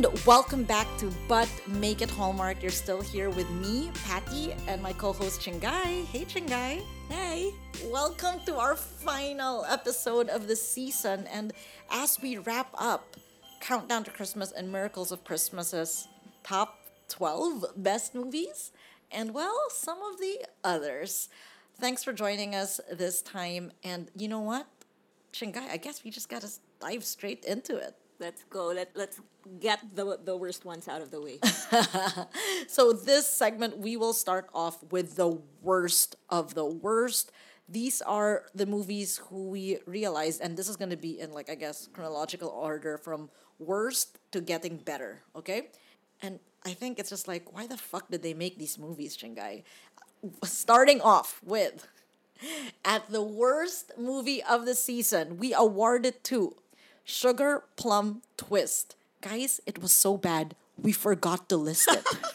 And welcome back to But Make It Hallmark. You're still here with me, Patty, and my co host Chingai. Hey, Chingai. Hey. Welcome to our final episode of the season. And as we wrap up Countdown to Christmas and Miracles of Christmas's top 12 best movies, and well, some of the others. Thanks for joining us this time. And you know what? Chingai, I guess we just got to dive straight into it. Let's go. Let let's get the the worst ones out of the way. So this segment we will start off with the worst of the worst. These are the movies who we realized and this is going to be in like I guess chronological order from worst to getting better, okay? And I think it's just like why the fuck did they make these movies, Chingai? Starting off with at the worst movie of the season, we awarded to Sugar Plum Twist. Guys, it was so bad, we forgot to list it.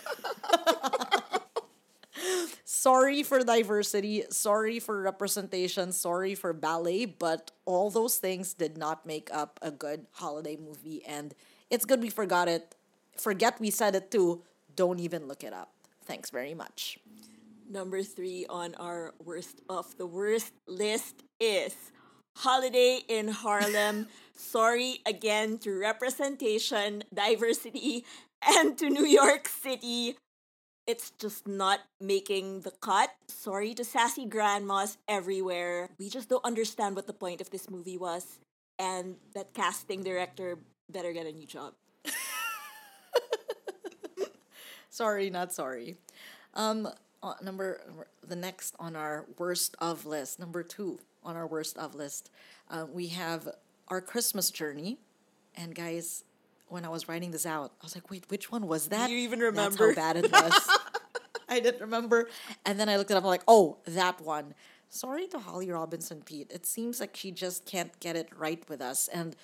sorry for diversity, sorry for representation, sorry for ballet, but all those things did not make up a good holiday movie. And it's good we forgot it. Forget we said it too. Don't even look it up. Thanks very much. Number three on our worst of the worst list is Holiday in Harlem. Sorry again to representation, diversity, and to New York City. It's just not making the cut. Sorry to sassy grandmas everywhere. We just don't understand what the point of this movie was. And that casting director better get a new job. Sorry, not sorry. Um, uh, number the next on our worst of list, number two on our worst of list, uh, we have our Christmas journey. And guys, when I was writing this out, I was like, wait, which one was that? you even That's remember? how bad it was. I didn't remember. And then I looked it up. I'm like, oh, that one. Sorry to Holly Robinson Peete. It seems like she just can't get it right with us. And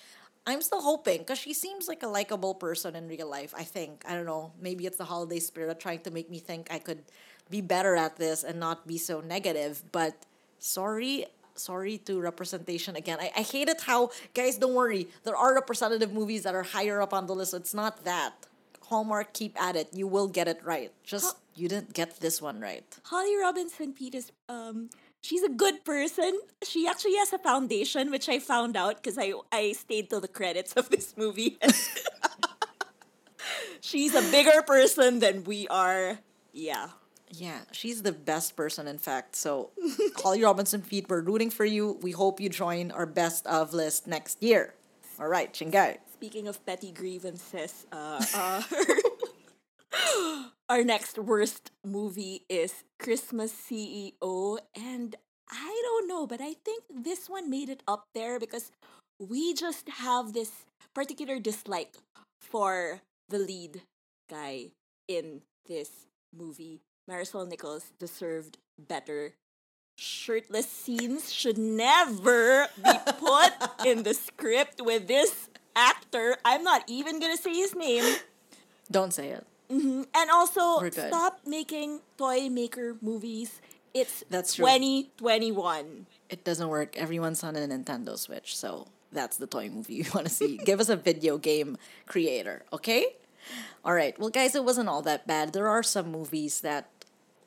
I'm still hoping because she seems like a likable person in real life. I think. I don't know. Maybe it's the holiday spirit trying to make me think I could be better at this and not be so negative. But sorry. Sorry to representation again. I, I hate it how, guys, don't worry. There are representative movies that are higher up on the list. It's not that. Hallmark, keep at it. You will get it right. Just, you didn't get this one right. Holly Robinson Peete is um she's a good person. She actually has a foundation, which I found out because I I stayed till the credits of this movie. she's a bigger person than we are. Yeah. Yeah, she's the best person, in fact. So, Holly Robinson Peete, we're rooting for you. We hope you join our best of list next year. All right, Chingai. Speaking of petty grievances, uh, uh our next worst movie is Christmas CEO, and I don't know, but I think this one made it up there because we just have this particular dislike for the lead guy in this movie. Marisol Nichols deserved better. Shirtless scenes should never be put in the script with this actor. I'm not even gonna say his name. Don't say it. Mm-hmm. And also, stop making toy maker movies. It's That's true. 2021. It doesn't work. Everyone's on a Nintendo Switch, so that's the toy movie you want to see. Give us a video game creator, okay? All right. Well, guys, it wasn't all that bad. There are some movies that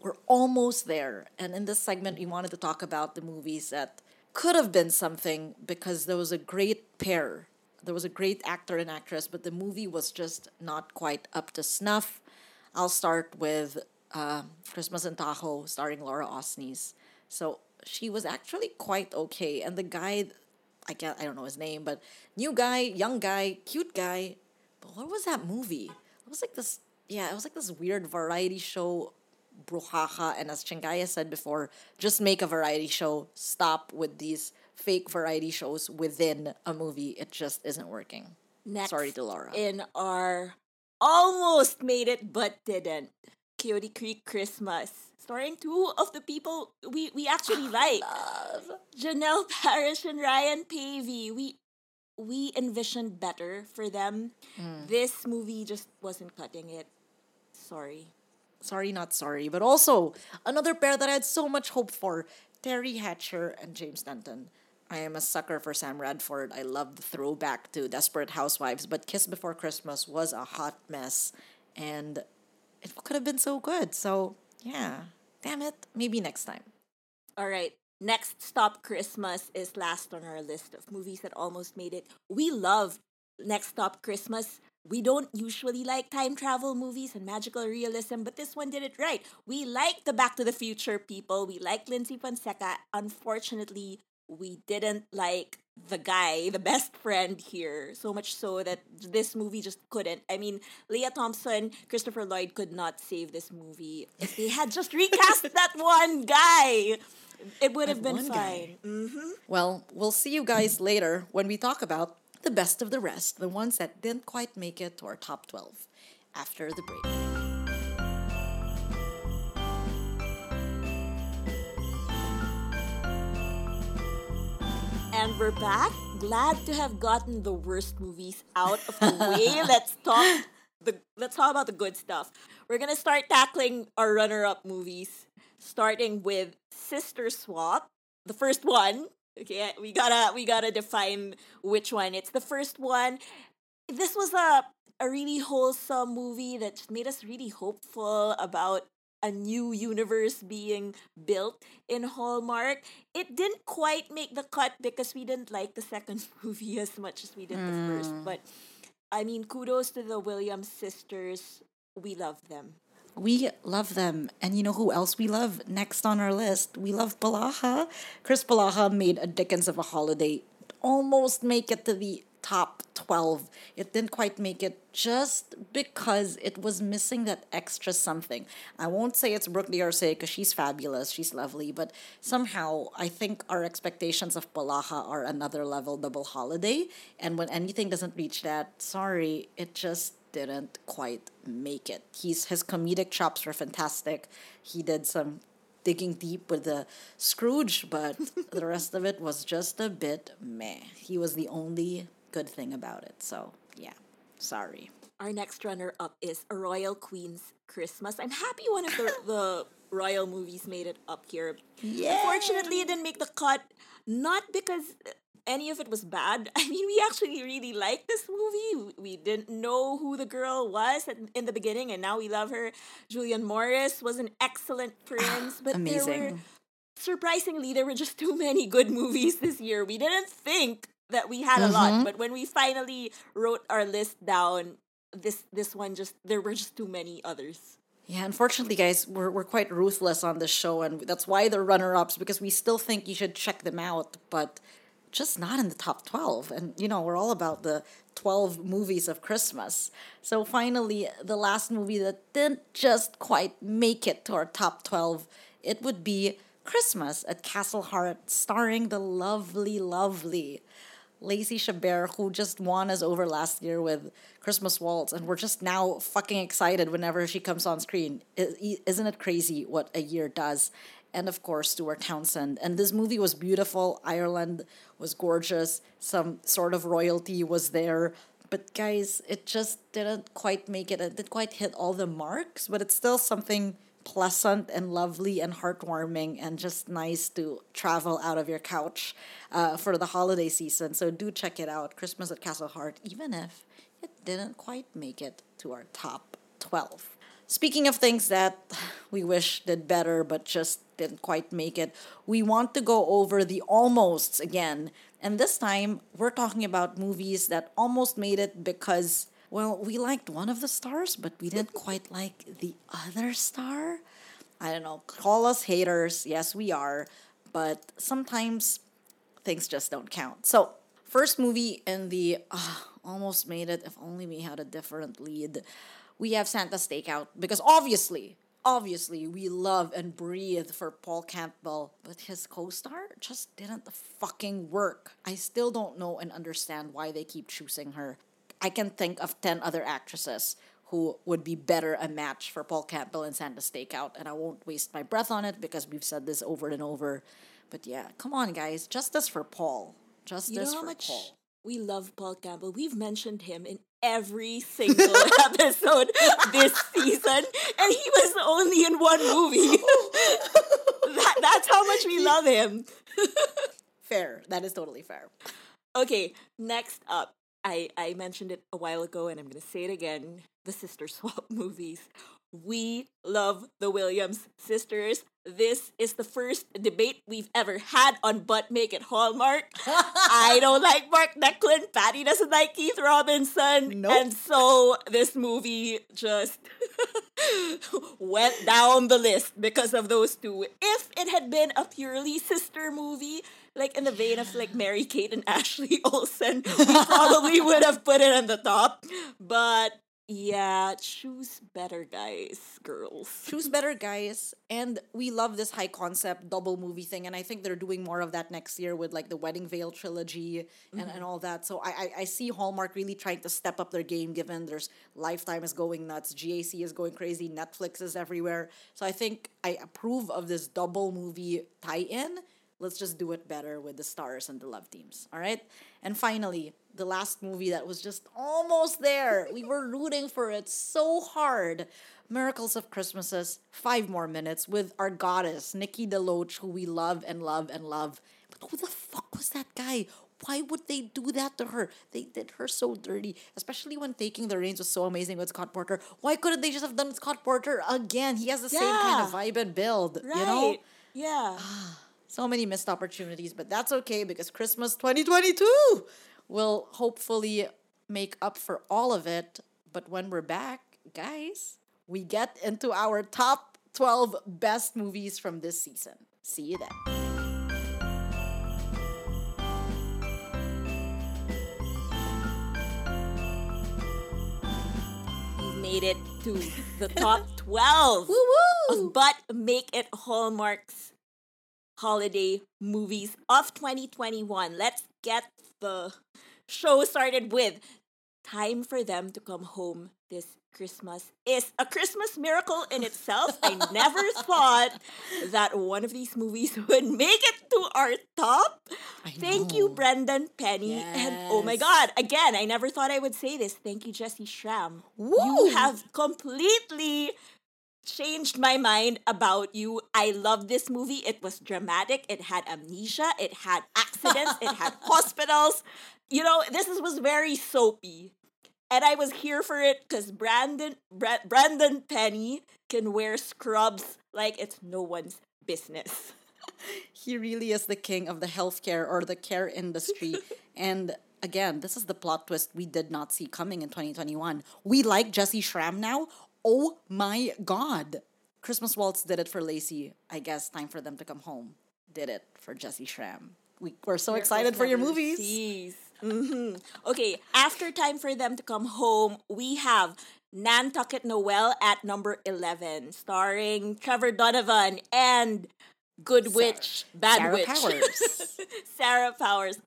were almost there. And in this segment, we wanted to talk about the movies that could have been something because there was a great pair. There was a great actor and actress, but the movie was just not quite up to snuff. I'll start with uh, Christmas in Tahoe, starring Laura Osnes. So she was actually quite okay, and the guy, I can't, I don't know his name, but new guy, young guy, cute guy. But what was that movie? It was like this, yeah, it was like this weird variety show, brujaha. And as Chingaya said before, just make a variety show. Stop with these fake variety shows within a movie. It just isn't working. Next Sorry to Laura. in our almost made it but didn't. Coyote Creek Christmas. Starring two of the people we, we actually like. Janel Parrish and Ryan Paevey. We we envisioned better for them. Mm. This movie just wasn't cutting it. Sorry. sorry, not sorry, but also another pair that I had so much hope for Teri Hatcher and James Denton. I am a sucker for Sam Radford. I love the throwback to Desperate Housewives, but Kiss Before Christmas was a hot mess and it could have been so good. So, yeah. Damn it. Maybe next time. All right. Next Stop Christmas is last on our list of movies that almost made it. We love Next Stop Christmas. We don't usually like time travel movies and magical realism, but this one did it right. We like the Back to the Future people. We like Lyndsy Fonseca. Unfortunately, we didn't like the guy, the best friend here, so much so that this movie just couldn't. I mean, Lea Thompson, Christopher Lloyd could not save this movie. If they had just recast that one guy, it would have been fine. Mm-hmm. Well, we'll see you guys later when we talk about the best of the rest, the ones that didn't quite make it to our top 12 after the break. And we're back. Glad to have gotten the worst movies out of the way. let's talk the let's talk about the good stuff. We're gonna start tackling our runner-up movies, starting with Sister Swap, the first one. Okay, we gotta we gotta define which one. It's the first one. This was a a really wholesome movie that just made us really hopeful about a new universe being built in Hallmark. It didn't quite make the cut because we didn't like the second movie as much as we did mm. the first. Hmm. But I mean, kudos to the Williams sisters. We love them. We love them. And you know who else we love? Next on our list, we love Polaha. Chris Polaha made a Dickens of a Holiday almost make it to the top 12. It didn't quite make it just because it was missing that extra something. I won't say it's Brooke D'Orsay because she's fabulous, she's lovely, but somehow I think our expectations of Polaha are another level double holiday. And when anything doesn't reach that, sorry, it just didn't quite make it. He's his comedic chops were fantastic. He did some digging deep with the Scrooge, but the rest of it was just a bit meh. He was the only good thing about it. So, yeah, sorry. Our next runner up is A Royal Queen's Christmas. I'm happy one of the, the royal movies made it up here. Yeah. Unfortunately, it didn't make the cut. Not because any of it was bad. I mean, we actually really liked this movie. We didn't know who the girl was in the beginning, and now we love her. Julian Morris was an excellent prince, but Amazing. there were surprisingly there were just too many good movies this year. We didn't think that we had mm-hmm. a lot, mm-hmm. but when we finally wrote our list down, this this one just there were just too many others. Yeah, unfortunately, guys, we're, we're quite ruthless on this show, and that's why they're runner ups because we still think you should check them out, but just not in the top 12. And, you know, we're all about the 12 movies of Christmas. So finally, the last movie that didn't just quite make it to our top 12, it would be Christmas at Castle Heart, starring the lovely, lovely Lacey Chabert, who just won us over last year with Christmas Waltz, and we're just now fucking excited whenever she comes on screen. Isn't it crazy what a year does? And of course, Stuart Townsend. And this movie was beautiful. Ireland was gorgeous. Some sort of royalty was there. But guys, it just didn't quite make it. It didn't quite hit all the marks, but it's still something pleasant and lovely and heartwarming and just nice to travel out of your couch uh, for the holiday season. So do check it out, Christmas at Castle Heart, even if it didn't quite make it to our top 12. Speaking of things that we wish did better but just didn't quite make it, we want to go over the almosts again. And this time, we're talking about movies that almost made it because well, we liked one of the stars, but we didn't quite like the other star. I don't know. Call us haters. Yes, we are. But sometimes things just don't count. So, first movie in the uh, almost made it. If only we had a different lead. We have Santa Stakeout because obviously, obviously, we love and breathe for Paul Campbell, but his co star just didn't fucking work. I still don't know and understand why they keep choosing her. I can think of 10 other actresses who would be better a match for Paul Campbell and Santa Stakeout. And I won't waste my breath on it because we've said this over and over. But yeah, come on, guys. Justice for Paul. Justice you know for Paul. We love Paul Campbell. We've mentioned him in every single episode this season, and he was only in one movie. that, that's how much we love him. fair. That is totally fair. Okay, next up, I, I mentioned it a while ago and I'm going to say it again the Sister Swap movies. We love the Williams sisters. This is the first debate we've ever had on But Make It Hallmark. I don't like Mark Necklin. Patty doesn't like Keith Robinson. Nope. And so this movie just went down the list because of those two. If it had been a purely sister movie, like in the vein of like Mary Kate and Ashley Olsen, we probably would have put it on the top. But yeah, choose better guys, girls. Choose better, guys. And we love this high concept double movie thing. And I think they're doing more of that next year with like the Wedding Veil trilogy and, and mm-hmm. all that. So I, I, I see Hallmark really trying to step up their game given there's Lifetime is going nuts, GAC is going crazy, Netflix is everywhere. So I think I approve of this double movie tie in. Let's just do it better with the stars and the love teams. All right. And finally, the last movie that was just almost there. We were rooting for it so hard. Miracles of Christmases, five more minutes with our goddess, Nikki DeLoach, who we love and love and love. But who the fuck was that guy? Why would they do that to her? They did her so dirty, especially when taking the reins was so amazing with Scott Porter. Why couldn't they just have done Scott Porter again? He has the same kind of vibe and build, Right. you know? Yeah. Ah. So many missed opportunities, but that's okay because Christmas 2022 will hopefully make up for all of it. But when we're back, guys, we get into our top 12 best movies from this season. See you then. We've made it to the top 12 Woo woo! of But Make It Hallmark's holiday movies of 2021. Let's get the show started with Time for Them to Come Home This Christmas is a Christmas miracle in itself. I never thought that one of these movies would make it to our top. Thank you. Brendan Penny. And oh my God, again, I never thought I would say this. Thank you, Jesse Schramm. Woo! You have completely changed my mind about you. I love this movie. It was dramatic. It had amnesia. It had accidents. it had hospitals. You know, this is, was very soapy. And I was here for it because Brandon Bra- Brendan Penny can wear scrubs like it's no one's business. He really is the king of the healthcare or the care industry. and again, this is the plot twist we did not see coming in 2021. We like Jesse Schramm now. Oh my god. Christmas Waltz did it for Lacey. I guess time for them to come home. Did it for Jesse Schramm. We, we're so excited for your movies. mm-hmm. Okay, after time for them to come home, we have Nantucket Noel at number 11, starring Trevor Donovan and Good Witch, Bad Sarah Witch. Powers. Sarah Powers.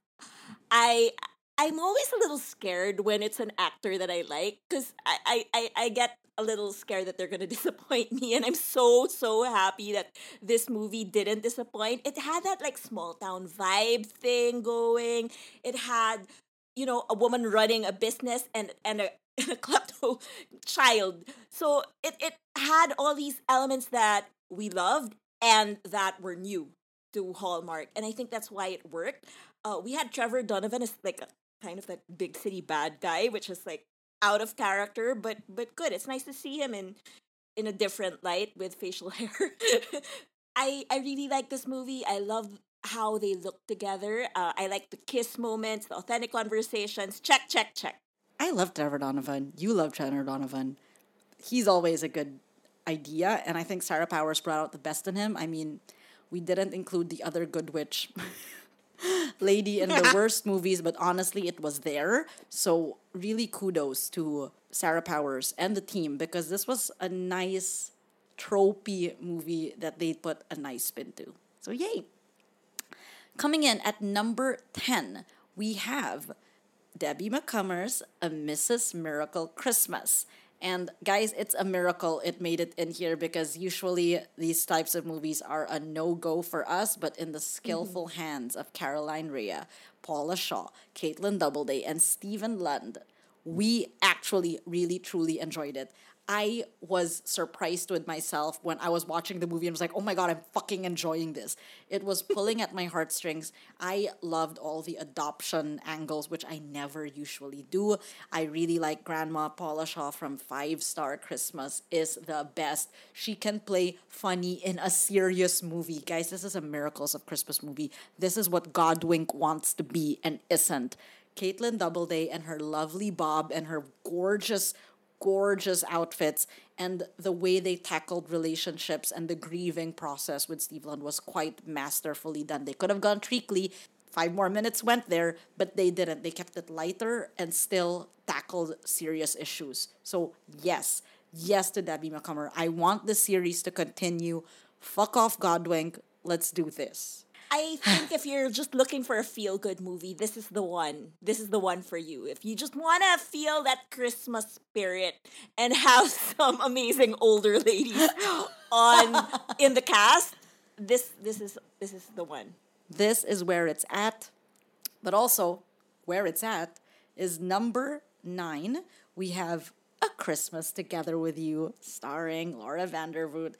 I I'm always a little scared when it's an actor that I like because I, I, I, I get a little scared that they're gonna disappoint me and I'm so so happy that this movie didn't disappoint. It had that like small town vibe thing going. It had, you know, a woman running a business and and a, a klepto child. So it, it had all these elements that we loved and that were new to Hallmark. And I think that's why it worked. Uh, we had Trevor Donovan as like a kind of that big city bad guy, which is like out of character, but but good. It's nice to see him in in a different light with facial hair. I I really like this movie. I love how they look together. Uh, I like the kiss moments, the authentic conversations. Check, check, check. I love Trevor Donovan. You love Trevor Donovan. He's always a good idea, and I think Sarah Powers brought out the best in him. I mean, we didn't include the other good witch lady in the worst movies, but honestly, it was there. So, really kudos to Sarah Powers and the team because this was a nice, tropey movie that they put a nice spin to. So, yay. Coming in at number 10, we have Debbie Macomber's, A Mrs. Miracle Christmas. And guys, it's a miracle it made it in here because usually these types of movies are a no go for us, but in the skillful mm-hmm. hands of Caroline Rhea, Paula Shaw, Caitlin Doubleday, and Stephen Lund, we actually really truly enjoyed it. I was surprised with myself when I was watching the movie and was like, oh my god, I'm fucking enjoying this. It was pulling at my heartstrings. I loved all the adoption angles, which I never usually do. I really like Grandma Paula Shaw from Five Star Christmas is the best. She can play funny in a serious movie. Guys, this is a Miracles of Christmas movie. This is what Godwink wants to be and isn't. Caitlin Doubleday and her lovely bob and her gorgeous gorgeous outfits and the way they tackled relationships and the grieving process with Steve Lund was quite masterfully done. They could have gone treacly. Five more minutes went there, but they didn't. They kept it lighter and still tackled serious issues. So, yes, yes to Debbie Macomber. I want the series to continue. Fuck off, Godwink. Let's do this. I think if you're just looking for a feel good movie, this is the one. This is the one for you. If you just want to feel that Christmas spirit and have some amazing older ladies on in the cast, this this is this is the one. This is where it's at. But also, where it's at is number nine. We have A Christmas Together with You, starring Laura Vandervoort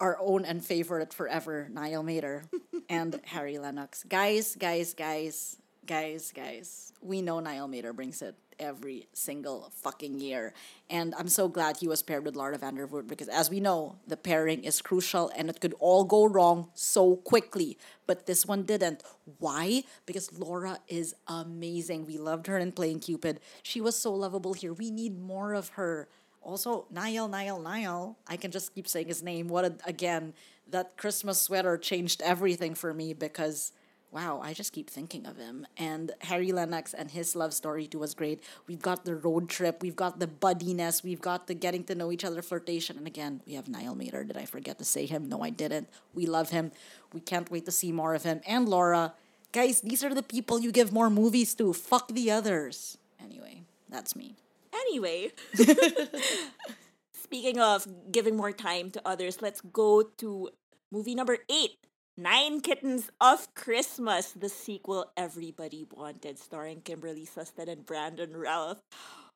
our own and favorite forever, Niall Matter and Harry Lennix. Guys, guys, guys, guys, guys. We know Niall Matter brings it every single fucking year. And I'm so glad he was paired with Laura Vandervoort because as we know, the pairing is crucial and it could all go wrong so quickly. But this one didn't. Why? Because Laura is amazing. We loved her in playing Cupid. She was so lovable here. We need more of her also Niall, Niall, Niall. I can just keep saying his name. What a, again, that Christmas sweater changed everything for me because wow, I just keep thinking of him. And Harry Lennix and his love story too was great. We've got the road trip, we've got the buddiness, we've got the getting to know each other flirtation. And again, we have Niall Matter. Did I forget to say him? No, I didn't. We love him. We can't wait to see more of him. And Laura. Guys, these are the people you give more movies to. Fuck the others. Anyway, that's me. Anyway, speaking of giving more time to others, let's go to movie number eight Nine Kittens of Christmas, the sequel everybody wanted, starring Kimberley Sustad and Brandon Routh.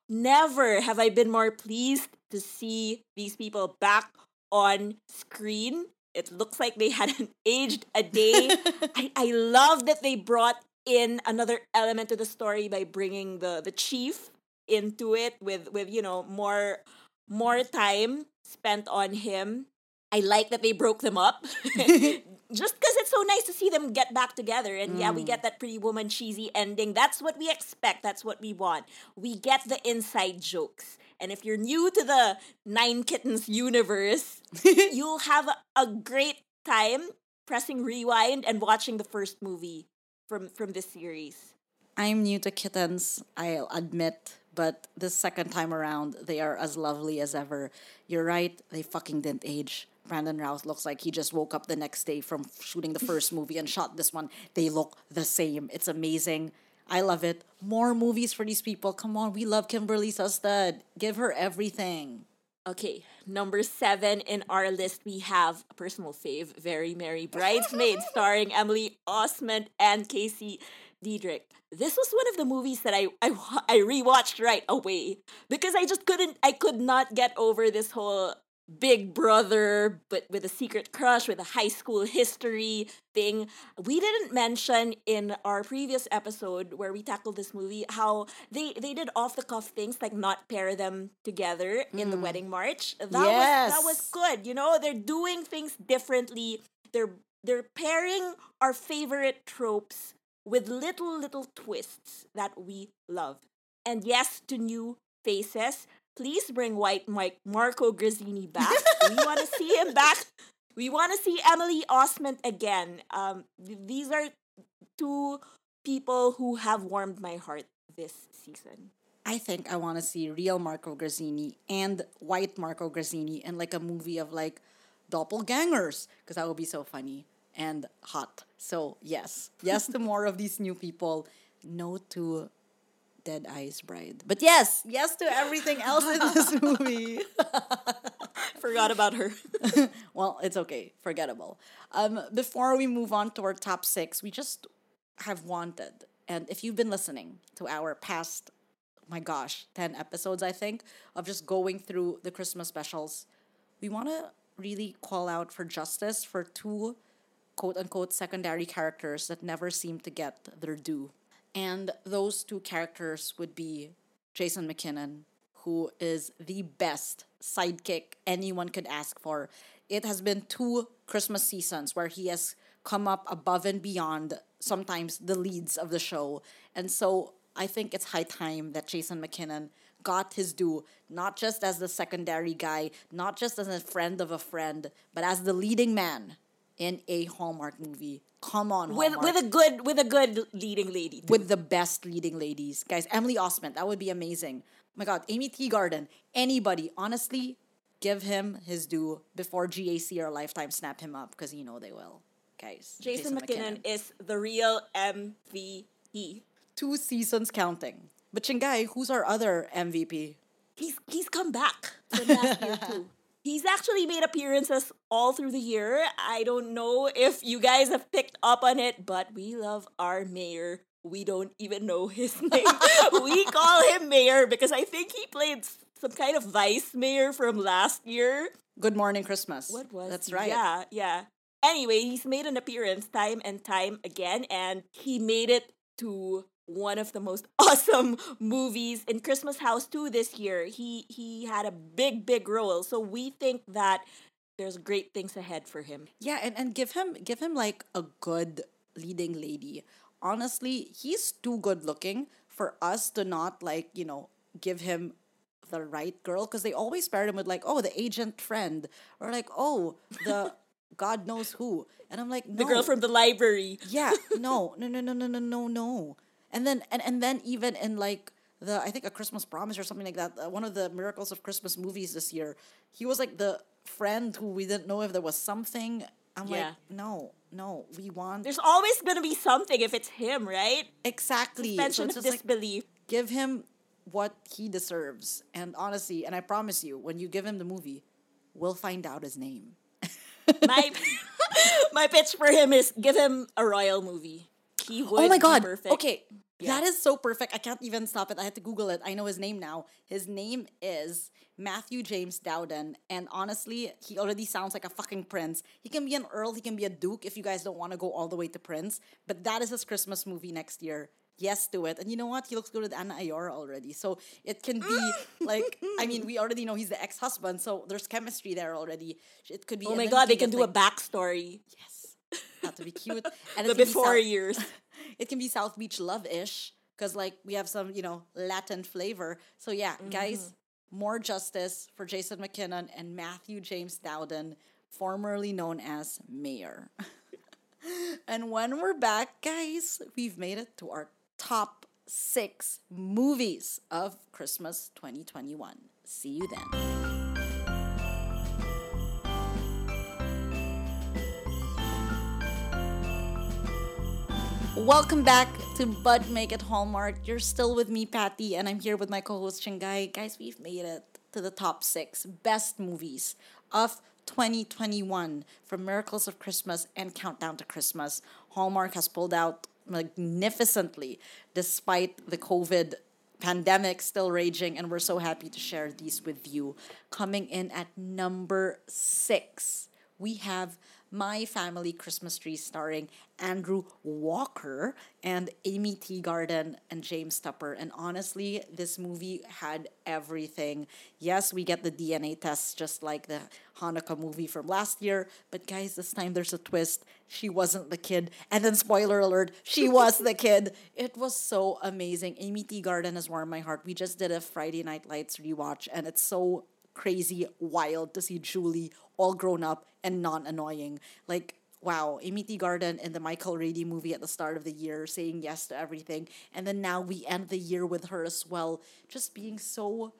Never have I been more pleased to see these people back on screen. It looks like they hadn't aged a day. I, I love that they brought in another element to the story by bringing the, the chief into it with with you know more more time spent on him. I like that they broke them up. Just because it's so nice to see them get back together. And mm. yeah, we mm. get that pretty woman cheesy ending. That's what we expect. That's what we want. We get the inside jokes. And if you're new to the Nine Kittens universe, you'll have a, a great time pressing rewind and watching the first movie from from this series. I'm new to kittens, I'll admit, but this second time around, they are as lovely as ever. You're right, they fucking didn't age. Brandon Routh looks like he just woke up the next day from shooting the first movie and shot this one. They look the same. It's amazing. I love it. More movies for these people. Come on, we love Kimberley Sustad. Give her everything. Okay, number seven in our list, we have a personal fave, Very Merry Bridesmaid, starring Emily Osment and Casey Deidrick. This was one of the movies that I, I I rewatched right away because I just couldn't I could not get over this whole big brother but with a secret crush with a high school history thing we didn't mention in our previous episode where we tackled this movie how they they did off the cuff things like not pair them together mm. in the mm. wedding march that yes. was that was good you know they're doing things differently they're they're pairing our favorite tropes with little, little twists that we love. And yes, to new faces, please bring White Mike Marco Grazzini back. we want to see him back. We want to see Emily Osment again. Um, these are two people who have warmed my heart this season. I think I want to see real Marco Grazzini and white Marco Grazzini in like a movie of like doppelgangers because that would be so funny and hot. So, yes, yes to more of these new people. No to Dead Eyes Bride. But yes, yes to everything else in this movie. Forgot about her. well, it's okay. Forgettable. Um, before we move on to our top six, we just have wanted, and if you've been listening to our past my gosh, 10 episodes, I think, of just going through the Christmas specials. We want to really call out for justice for two quote unquote secondary characters that never seem to get their due. And those two characters would be Jason McKinnon, who is the best sidekick anyone could ask for. It has been two Christmas seasons where he has come up above and beyond sometimes the leads of the show. And so I think it's high time that Jason McKinnon got his due, not just as the secondary guy, not just as a friend of a friend, but as the leading man in a Hallmark movie. Come on, with Hallmark. with a good with a good leading lady. too. with the best leading ladies. Guys, Emily Osment, that would be amazing. Oh my God, Aimee Teegarden, anybody, honestly, give him his due before GAC or Lifetime snap him up because you know they will. Guys, Jason, McKinnon, is the real MVP. Two seasons counting. But Chingai, who's our other MVP? He's he's come back from last year too. He's actually made appearances all through the year. I don't know if you guys have picked up on it, but we love our mayor. We don't even know his name. we call him mayor because I think he played some kind of vice mayor from last year. Good Morning Christmas. What was That's right. Yeah, yeah. Anyway, he's made an appearance time and time again, and he made it to one of the most awesome movies in Christmas House 2 this year. He he had a big, big role. So we think that there's great things ahead for him. Yeah, and, and give him give him like a good leading lady. Honestly, he's too good looking for us to not like, you know, give him the right girl because they always paired him with like, oh, the agent friend or like, oh, the God knows who. And I'm like, no. The girl from the library. Yeah, no, no, no, no, no, no, no, no. And then and and then even in like the I think a Christmas Promise or something like that, uh, one of the Miracles of Christmas movies this year, he was like the friend who we didn't know if there was something. I'm Yeah. like, no, no, we want There's always gonna be something if it's him, right? exactly. Suspension it's of just like disbelief. give him what he deserves. And honestly, and I promise you, when you give him the movie, we'll find out his name. my my pitch for him is give him a royal movie. He would oh my be god. perfect. Okay. Yeah. That is so perfect. I can't even stop it. I had to Google it. I know his name now. His name is Matthew James Dowden. And honestly, he already sounds like a fucking prince. He can be an earl, he can be a duke if you guys don't want to go all the way to prince. But that is his Christmas movie next year. Yes to it. And you know what? He looks good with Ana Ayora already. So it can be like, I mean, we already know he's the ex husband. So there's chemistry there already. It could be. Oh my god, they can do a backstory. Yes. Have to be cute. And The can be before years. it can be South Beach love ish because like we have some you know Latin flavor. So yeah, mm-hmm. guys, more justice for Jason McKinnon and Matthew James Dowden, formerly known as Mayor. and when we're back, guys, we've made it to our top six movies of Christmas 2021. See you then. Welcome back to But Make It Hallmark. You're still with me, Patty, and I'm here with my co-host Chingai. Guys, we've made it to the top six best movies of 2021 from Miracles of Christmas and Countdown to Christmas. Hallmark has pulled out magnificently despite the COVID pandemic still raging, and we're so happy to share these with you. Coming in at number six, we have My Family Christmas Tree starring Andrew Walker and Aimee Teegarden and James Tupper. And honestly, this movie had everything. Yes, we get the DNA tests just like the Hanukkah movie from last year, but guys, this time there's a twist. She wasn't the kid. And then, spoiler alert, she was the kid. It was so amazing. Aimee Teegarden has warmed my heart. We just did a Friday Night Lights rewatch, and it's so crazy wild to see Julie all grown up and non annoying. Like, wow, Aimee Teegarden in the Michael Rady movie at the start of the year saying yes to everything. And then now we end the year with her as well, just being so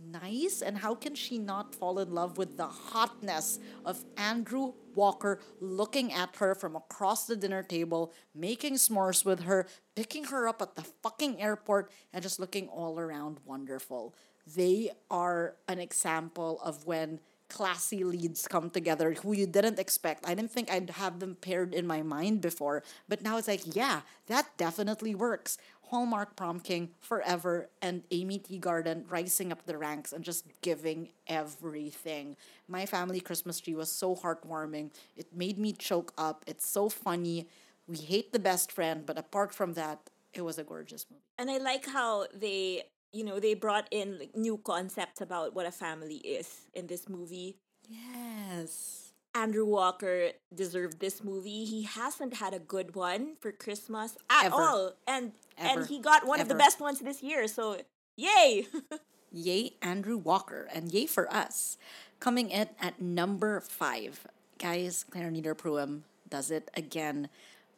nice. And how can she not fall in love with the hotness of Andrew Walker looking at her from across the dinner table, making s'mores with her, picking her up at the fucking airport, and just looking all around wonderful? They are an example of when classy leads come together who you didn't expect. I didn't think I'd have them paired in my mind before, but now it's like, yeah, that definitely works. Hallmark Prom King forever and Aimee Teegarden rising up the ranks and just giving everything. My family Christmas tree was so heartwarming. It made me choke up. It's so funny. We hate the best friend, but apart from that, it was a gorgeous movie. And I like how they, you know, they brought in like, new concepts about what a family is in this movie. Yes. Andrew Walker deserved this movie. He hasn't had a good one for Christmas at Ever. all. And Ever. and he got one of the best ones this year. So, yay. Yay, Andrew Walker, and yay for us. Coming in at number five. Guys, Claire Niederpruem does it again.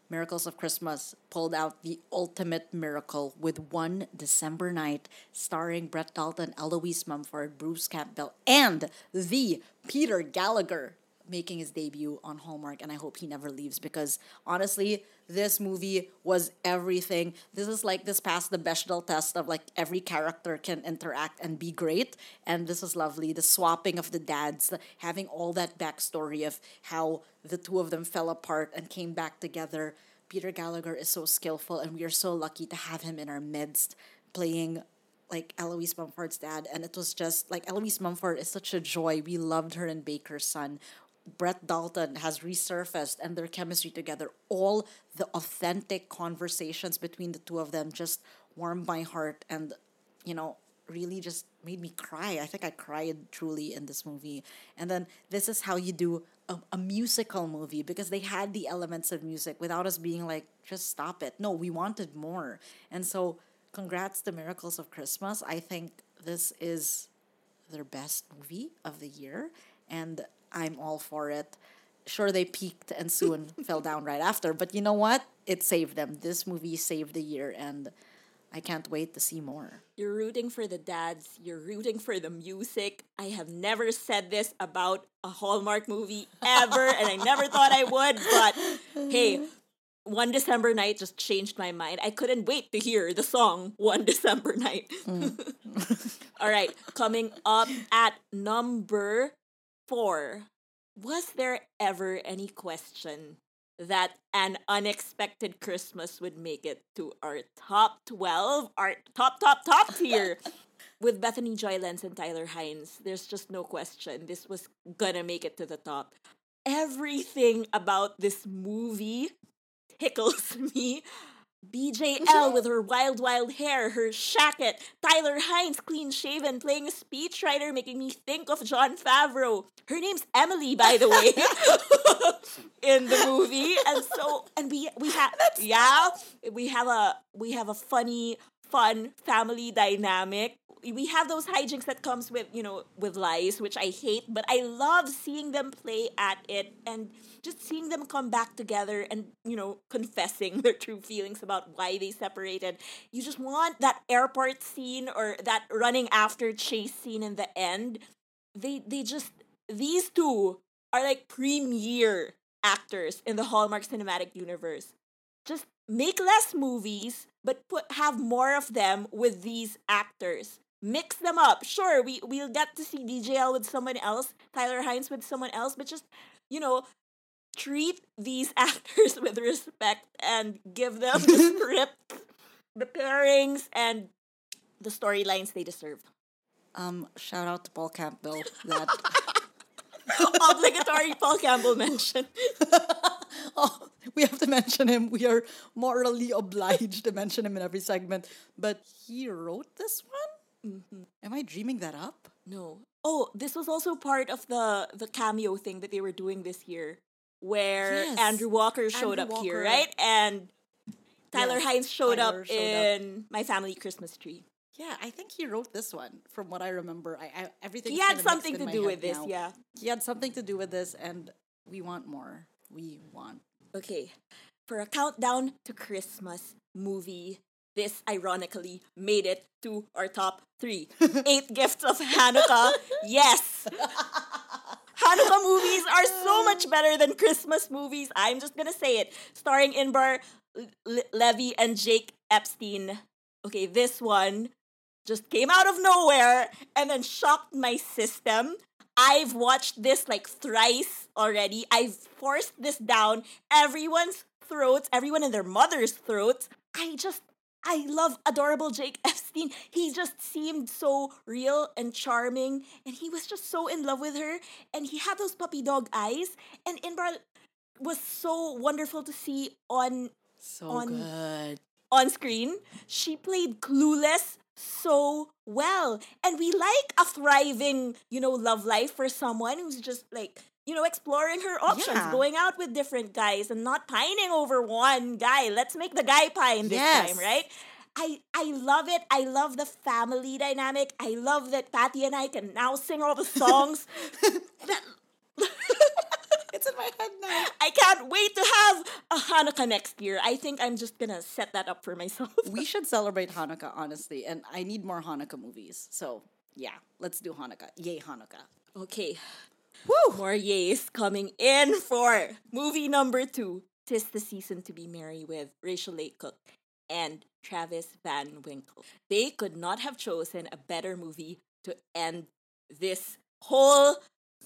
Miracles of Christmas pulled out the ultimate miracle with one December night, starring Brett Dalton, Eloise Mumford, Bruce Campbell, and the Peter Gallagher making his debut on Hallmark. And I hope he never leaves because honestly, this movie was everything. This is like this passed the Bechdel test of like every character can interact and be great. And this is lovely. The swapping of the dads, the, having all that backstory of how the two of them fell apart and came back together. Peter Gallagher is so skillful, and we are so lucky to have him in our midst playing like Eloise Mumford's dad. And it was just like Eloise Mumford is such a joy. We loved her in Baker's Son. Brett Dalton has resurfaced and their chemistry together. All the authentic conversations between the two of them just warmed my heart and, you know, really just made me cry. I think I cried truly in this movie. And then this is how you do a, a musical movie because they had the elements of music without us being like, just stop it. No, we wanted more. And so, congrats to Miracles of Christmas. I think this is their best movie of the year, and I'm all for it. Sure, they peaked and soon fell down right after, but you know what? It saved them. This movie saved the year, and I can't wait to see more. You're rooting for the dads. You're rooting for the music. I have never said this about a Hallmark movie ever, and I never thought I would. But hey, one December night just changed my mind. I couldn't wait to hear the song One December Night. Mm. All right, coming up at number four. Was there ever any question that an unexpected Christmas would make it to our top 12, our top, top, top tier? With Bethany Joy Lenz and Tyler Hynes, there's just no question. This was gonna make it to the top. Everything about this movie tickles me. BJL with her wild, wild hair, her shacket, Tyler Hynes clean shaven, playing a speechwriter, making me think of Jon Favreau. Her name's Emily, by the way, in the movie, and so and we we have yeah we have a we have a funny, fun family dynamic. We have those hijinks that comes with you know with lies, which I hate, but I love seeing them play at it and just seeing them come back together and you know confessing their true feelings about why they separated. You just want that airport scene or that running after chase scene in the end. They they just these two are like premier actors in the hallmark cinematic universe. Just make less movies but put have more of them with these actors mix them up sure we we'll get to see bjl with someone else tyler hynes with someone else but just you know treat these actors with respect and give them the script, the pairings, and the storylines they deserve. Um, shout out to Paul Campbell. That Obligatory Paul Campbell mention. oh, we have to mention him. We are morally obliged to mention him in every segment. But he wrote this one. Mm-hmm. Am I dreaming that up? No. Oh, this was also part of the the cameo thing that they were doing this year, where Yes. Andrew Walker showed Andrew up here, right? And Tyler Yes, Hynes showed Tyler up showed up. in My Family Christmas Tree. Yeah, I think he wrote this one. From what I remember, I, I everything. He had something to do with this, yeah. He had something to do with this, and we want more. We want. Okay, for a countdown to Christmas movie, this ironically made it to our top three. Eight Gifts of Hanukkah. Yes! Hanukkah movies are so much better than Christmas movies. I'm just gonna say it. Starring Inbar Le- Lavi and Jake Epstein. Okay, this one just came out of nowhere and then shocked my system. I've watched this like thrice already. I've forced this down everyone's throats, everyone in their mother's throats. I just I love adorable Jake Epstein. He just seemed so real and charming, and he was just so in love with her. And he had those puppy dog eyes. And Inbar was so wonderful to see on So On- good. on screen. She played clueless so well. And we like a thriving, you know, love life for someone who's just like, you know, exploring her options, Yeah. going out with different guys and not pining over one guy. Let's make the guy pine this Yes. time, right? I, I love it. I love the family dynamic. I love that Patty and I can now sing all the songs. It's in my head now. I can't wait to have a Hanukkah next year. I think I'm just gonna set that up for myself. We should celebrate Hanukkah, honestly, and I need more Hanukkah movies. So yeah, let's do Hanukkah. Yay, Hanukkah. Okay. Woo! More yays coming in for movie number two. Tis the season to be merry with Rachel Leigh Cook and Travis Van Winkle. They could not have chosen a better movie to end this whole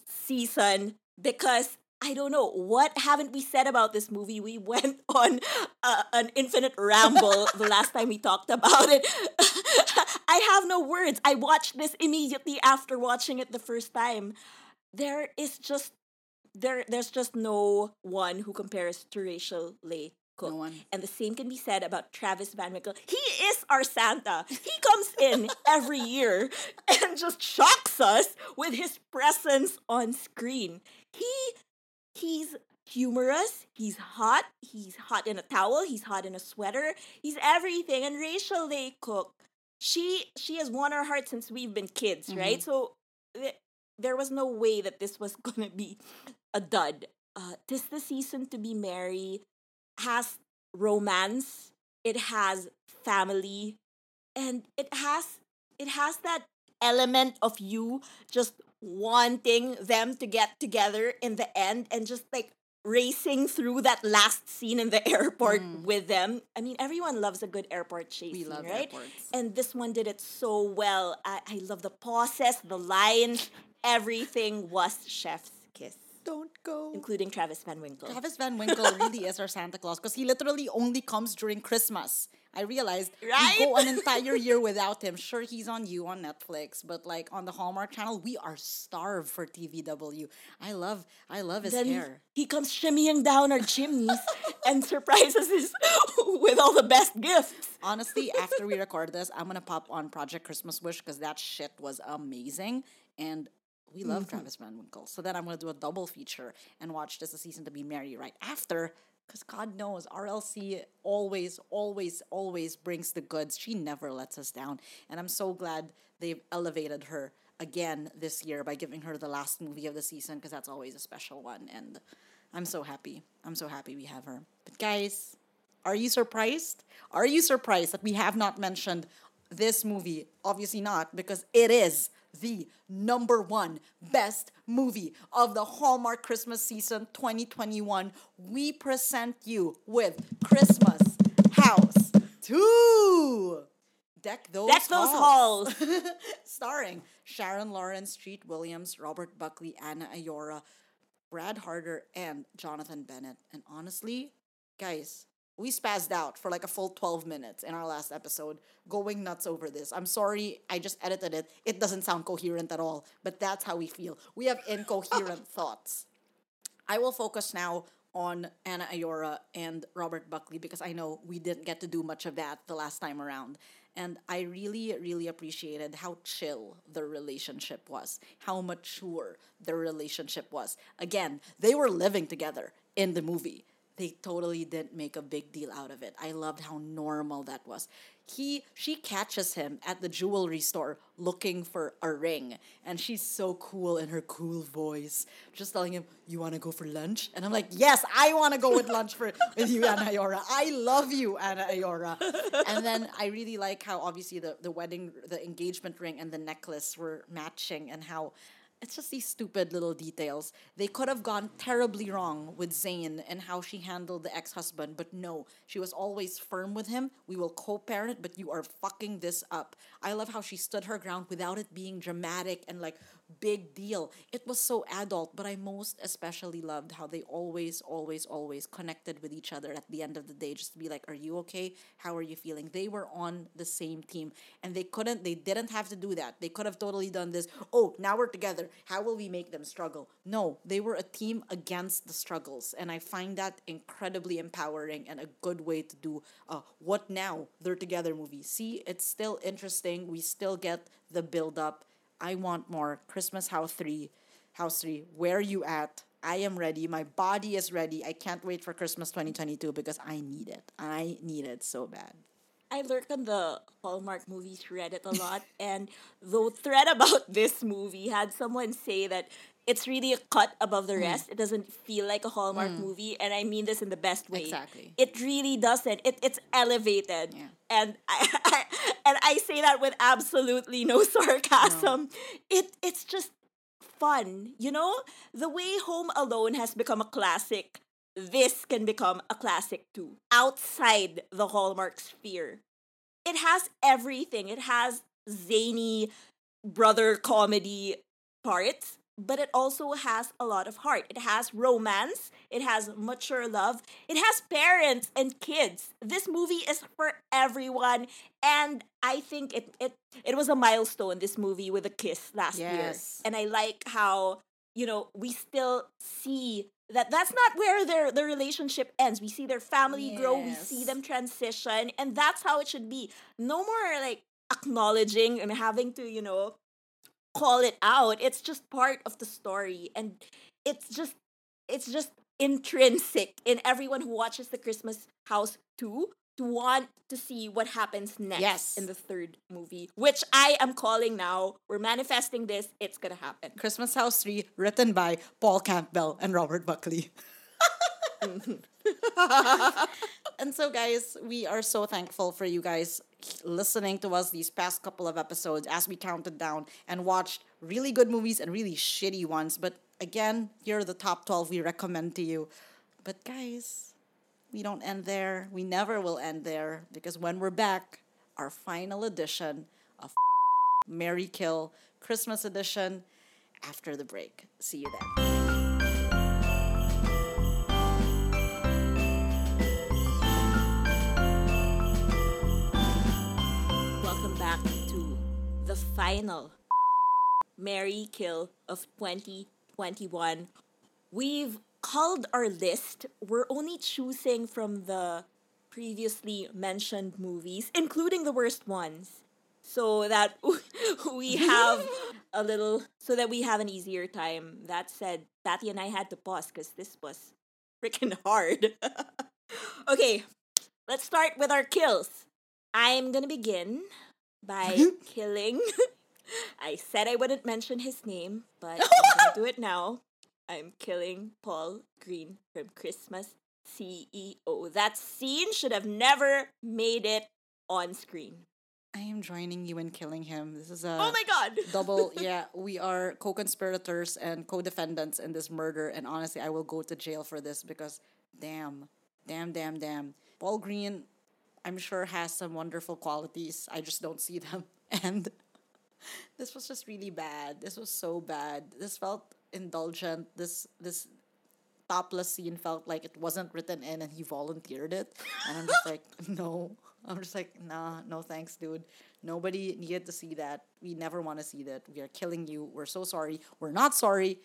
season because I don't know what haven't we said about this movie. We went on uh, an infinite ramble the last time we talked about it. I have no words. I watched this immediately after watching it the first time. There is just there there's just no one who compares to Rachel Leigh Cook. No one. And the same can be said about Travis Van Winkle. He is our Santa. He comes in every year and just shocks us with his presence on screen. He he's humorous, he's hot, he's hot in a towel, he's hot in a sweater, he's everything. And Rachel Leigh Cook, she she has won our hearts since we've been kids, right? Mm-hmm. So th- there was no way that this was gonna be a dud. Uh, tis the season to be merry has romance, it has family, and it has it has that element of you just wanting them to get together in the end and just like racing through that last scene in the airport with them. I mean, everyone loves a good airport chase We love right? airports. And this one did it so well. I, I love the pauses, the lines, everything was chef's kiss, Don't go. including Travis Van Winkle. Travis Van Winkle really is our Santa Claus because he literally only comes during Christmas. I realized Right? we go an entire year without him. Sure, he's on you on Netflix, but like on the Hallmark Channel, we are starved for TVW. I love, I love his then he- hair. he comes shimmying down our chimneys and surprises us with all the best gifts. Honestly, after we record this, I'm gonna pop on Project Christmas Wish because that shit was amazing, and we love Mm-hmm. Travis Van Winkle. So then I'm gonna do a double feature and watch this a season to be merry right after. Because God knows, RLC always, always, always brings the goods. She never lets us down. And I'm so glad they've elevated her again this year by giving her the last movie of the season because that's always a special one. And I'm so happy. I'm so happy we have her. But guys, are you surprised? Are you surprised that we have not mentioned this movie? Obviously not, because it is the number one best movie of the Hallmark Christmas season 2021. We present you with Christmas House 2. Deck those Deck those halls halls. starring Sharon Lawrence, Treat Williams, Robert Buckley, Ana Ayora, Brad Harder, and Jonathan Bennett. And honestly, guys, we spazzed out for like a full 12 minutes in our last episode, going nuts over this. I'm sorry, I just edited it. It doesn't sound coherent at all, but that's how we feel. We have incoherent thoughts. I will focus now on Ana Ayora and Robert Buckley because I know we didn't get to do much of that the last time around. And I really, really appreciated how chill the relationship was, how mature the relationship was. Again, they were living together in the movie. They totally didn't make a big deal out of it. I loved how normal that was. He she catches him at the jewelry store looking for a ring and she's so cool in her cool voice just telling him you want to go for lunch and I'm like yes I want to go with lunch for with you Ana Ayora I love you Ana Ayora and then I really like how obviously the the wedding the engagement ring and the necklace were matching and how it's just these stupid little details. They could have gone terribly wrong with Zayn and how she handled the ex husband, but no, she was always firm with him. We will co parent, but you are fucking this up. I love how she stood her ground without it being dramatic and like big deal. It was so adult, but I most especially loved how they always, always, always connected with each other at the end of the day, just to be like, Are you okay? How are you feeling? They were on the same team and they couldn't, they didn't have to do that. They could have totally done this. Oh, now we're together. How will we make them struggle? No, they were a team against the struggles. And I find that incredibly empowering and a good way to do a what now? They're together movie. See, it's still interesting. We still get the build up I want more. Christmas House 3, House 3, where are you at? I am ready. My body is ready. I can't wait for Christmas 2022 because I need it. I need it so bad. I lurk on the Hallmark movies Reddit a lot, and the thread about this movie had someone say that it's really a cut above the mm. rest. It doesn't feel like a Hallmark mm. movie, and I mean this in the best way. Exactly. It really doesn't. It, it's elevated, Yeah. and I, I and I say that with absolutely no sarcasm. It it's just fun, you know. The way Home Alone has become a classic, this can become a classic too. Outside the Hallmark sphere, it has everything. It has zany brother comedy parts, but it also has a lot of heart. It has romance, it has mature love, it has parents and kids. This movie is for everyone and I think it it it was a milestone this movie with a kiss last year. Yes. And I like how, you know, we still see that that's not where their their relationship ends. We see their family grow, we see them transition, and that's how it should be. No more like acknowledging and having to, you know, call it out. It's just part of the story and it's just it's just intrinsic in everyone who watches the Christmas House 2 to want to see what happens next Yes. in the third movie, which I am calling now. We're manifesting this. It's going to happen. Christmas House 3, written by Paul Campbell and Robert Buckley. Mm-hmm. and so, guys, we are so thankful for you guys listening to us these past couple of episodes as we counted down and watched really good movies and really shitty ones. But again, here are the top 12 we recommend to you. But, guys, we don't end there. We never will end there because when we're back, our final edition of Mary Kill Christmas edition after the break. See you then. The final Mary Kill of 2021. We've culled our list. We're only choosing from the previously mentioned movies, including the worst ones, so that we have a little, so that we have an easier time. That said, Tati and I had to pause because this was freaking hard. okay, let's start with our kills. I'm gonna begin by killing. I said I wouldn't mention his name, but I'm gonna do it now. I'm killing Paul Greene from Christmas CEO. That scene should have never made it on screen. I am joining you in killing him. This is a Oh my god! double. Yeah, we are co-conspirators and co-defendants in this murder, and honestly, I will go to jail for this because, damn, damn, damn, damn. Paul Green, I'm sure has some wonderful qualities. I just don't see them, and this was just really bad. This was so bad. This felt indulgent. This this topless scene felt like it wasn't written in and he volunteered it. And I'm just like, no. I'm just like, nah, no thanks, dude. Nobody needed to see that. We never want to see that. We are killing you. We're so sorry. We're not sorry.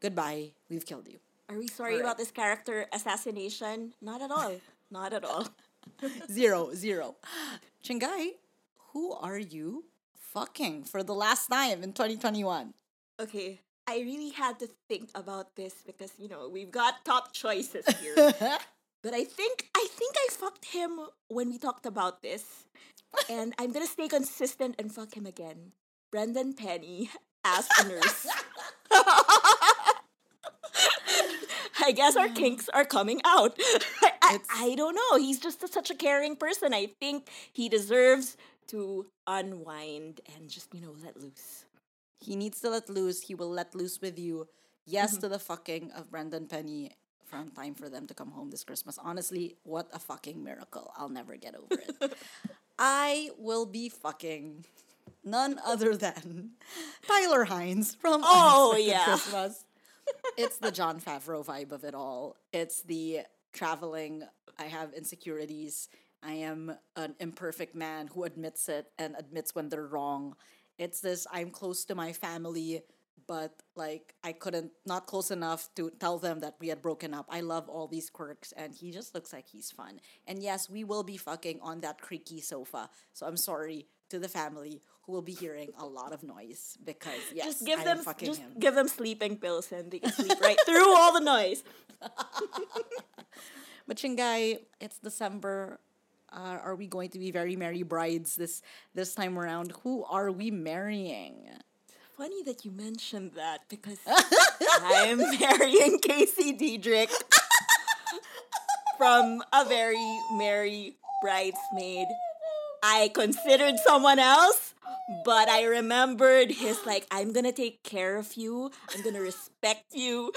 Goodbye. We've killed you. Are we sorry Alright. about this character assassination? Not at all. Not at all. Zero, zero. Chingai, who are you fucking for the last time in 2021? Okay, I really had to think about this because you know we've got top choices here. but I think I think I fucked him when we talked about this, and I'm gonna stay consistent and fuck him again. Brendan Penny as a nurse. I guess our kinks are coming out. I, I, I don't know. He's just a, such a caring person. I think he deserves to unwind and just, you know, let loose. He needs to let loose. He will let loose with you. Yes mm-hmm. to the fucking of Brendan Penny from Time for Them to Come Home this Christmas. Honestly, what a fucking miracle. I'll never get over it. I will be fucking none other than Tyler Hynes from Oh, yeah. Christmas. It's the Jon Favreau vibe of it all. It's the traveling. I have insecurities. I am an imperfect man who admits it and admits when they're wrong. It's this I'm close to my family, but like I couldn't not close enough to tell them that we had broken up. I love all these quirks and he just looks like he's fun. And yes, we will be fucking on that creaky sofa. So I'm sorry to the family will be hearing a lot of noise because yes, Just give I them just him. give them sleeping pills and they can sleep right through all the noise. But Chingai, it's December. Uh, are we going to be very merry brides this this time around? Who are we marrying? Funny that you mentioned that because I'm marrying Casey Deidrick from a very merry bridesmaid. I considered someone else, but I remembered his like, I'm gonna take care of you, I'm gonna respect you,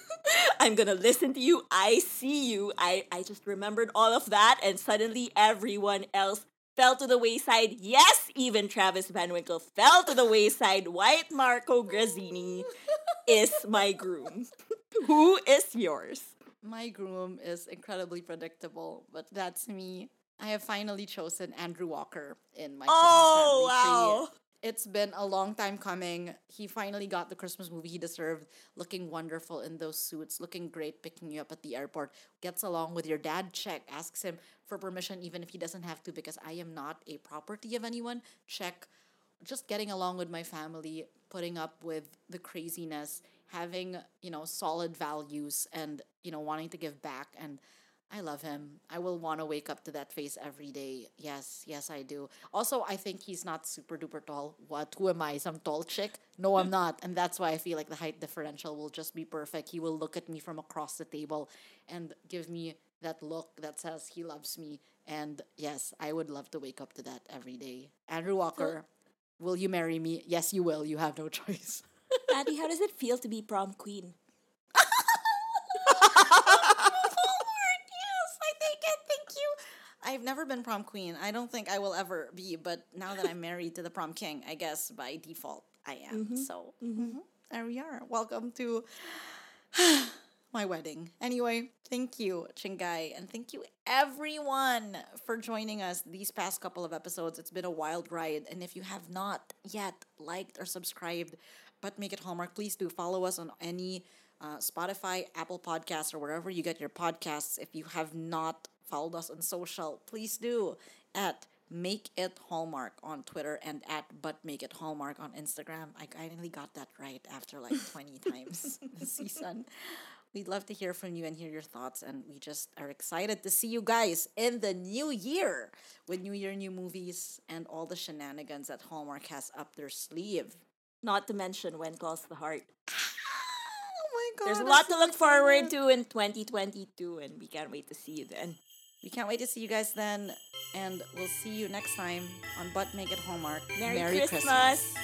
I'm gonna listen to you, I see you. I, I just remembered all of that, and suddenly everyone else fell to the wayside. Yes, even Travis Van Winkle fell to the wayside. White Marco Grazzini is my groom. Who is yours? My groom is incredibly predictable, but that's me. I have finally chosen Andrew Walker in my Oh, Christmas family wow. tree. It's been a long time coming. He finally got the Christmas movie he deserved, looking wonderful in those suits, looking great, picking you up at the airport, gets along with your dad, check, asks him for permission even if he doesn't have to because I am not a property of anyone, check. Just getting along with my family, putting up with the craziness, having, you know, solid values and, you know, wanting to give back and I love him. I will want to wake up to that face every day. Yes, yes, I do. Also, I think he's not super duper tall. What? Who am I? Some tall chick? No, I'm not. And that's why I feel like the height differential will just be perfect. He will look at me from across the table and give me that look that says he loves me. And yes, I would love to wake up to that every day. Andrew Walker, will you marry me? Yes, you will. You have no choice. Abby, how does it feel to be prom queen? yes, I take it. Thank you. I've never been prom queen. I don't think I will ever be, but now that I'm married to the prom king, I guess by default I am. So mhm, there we are. Welcome to my wedding. Anyway, thank you, Chingai, and thank you everyone for joining us these past couple of episodes. It's been a wild ride, and if you have not yet liked or subscribed, but make it Hallmark, please do follow us on any uh, Spotify, Apple Podcasts, or wherever you get your podcasts. If you have not followed us on social, please do at Make It Hallmark on Twitter and at But Make It Hallmark on Instagram. I finally got that right after like 20 times this season. We'd love to hear from you and hear your thoughts, and we just are excited to see you guys in the new year with New Year, new movies, and all the shenanigans that Hallmark has up their sleeve. Not to mention When Calls the Heart. Oh my god. There's a lot to look forward to in 2022, and we can't wait to see you then. We can't wait to see you guys then, and we'll see you next time on But Make It Hallmark. Merry, Christmas. Christmas.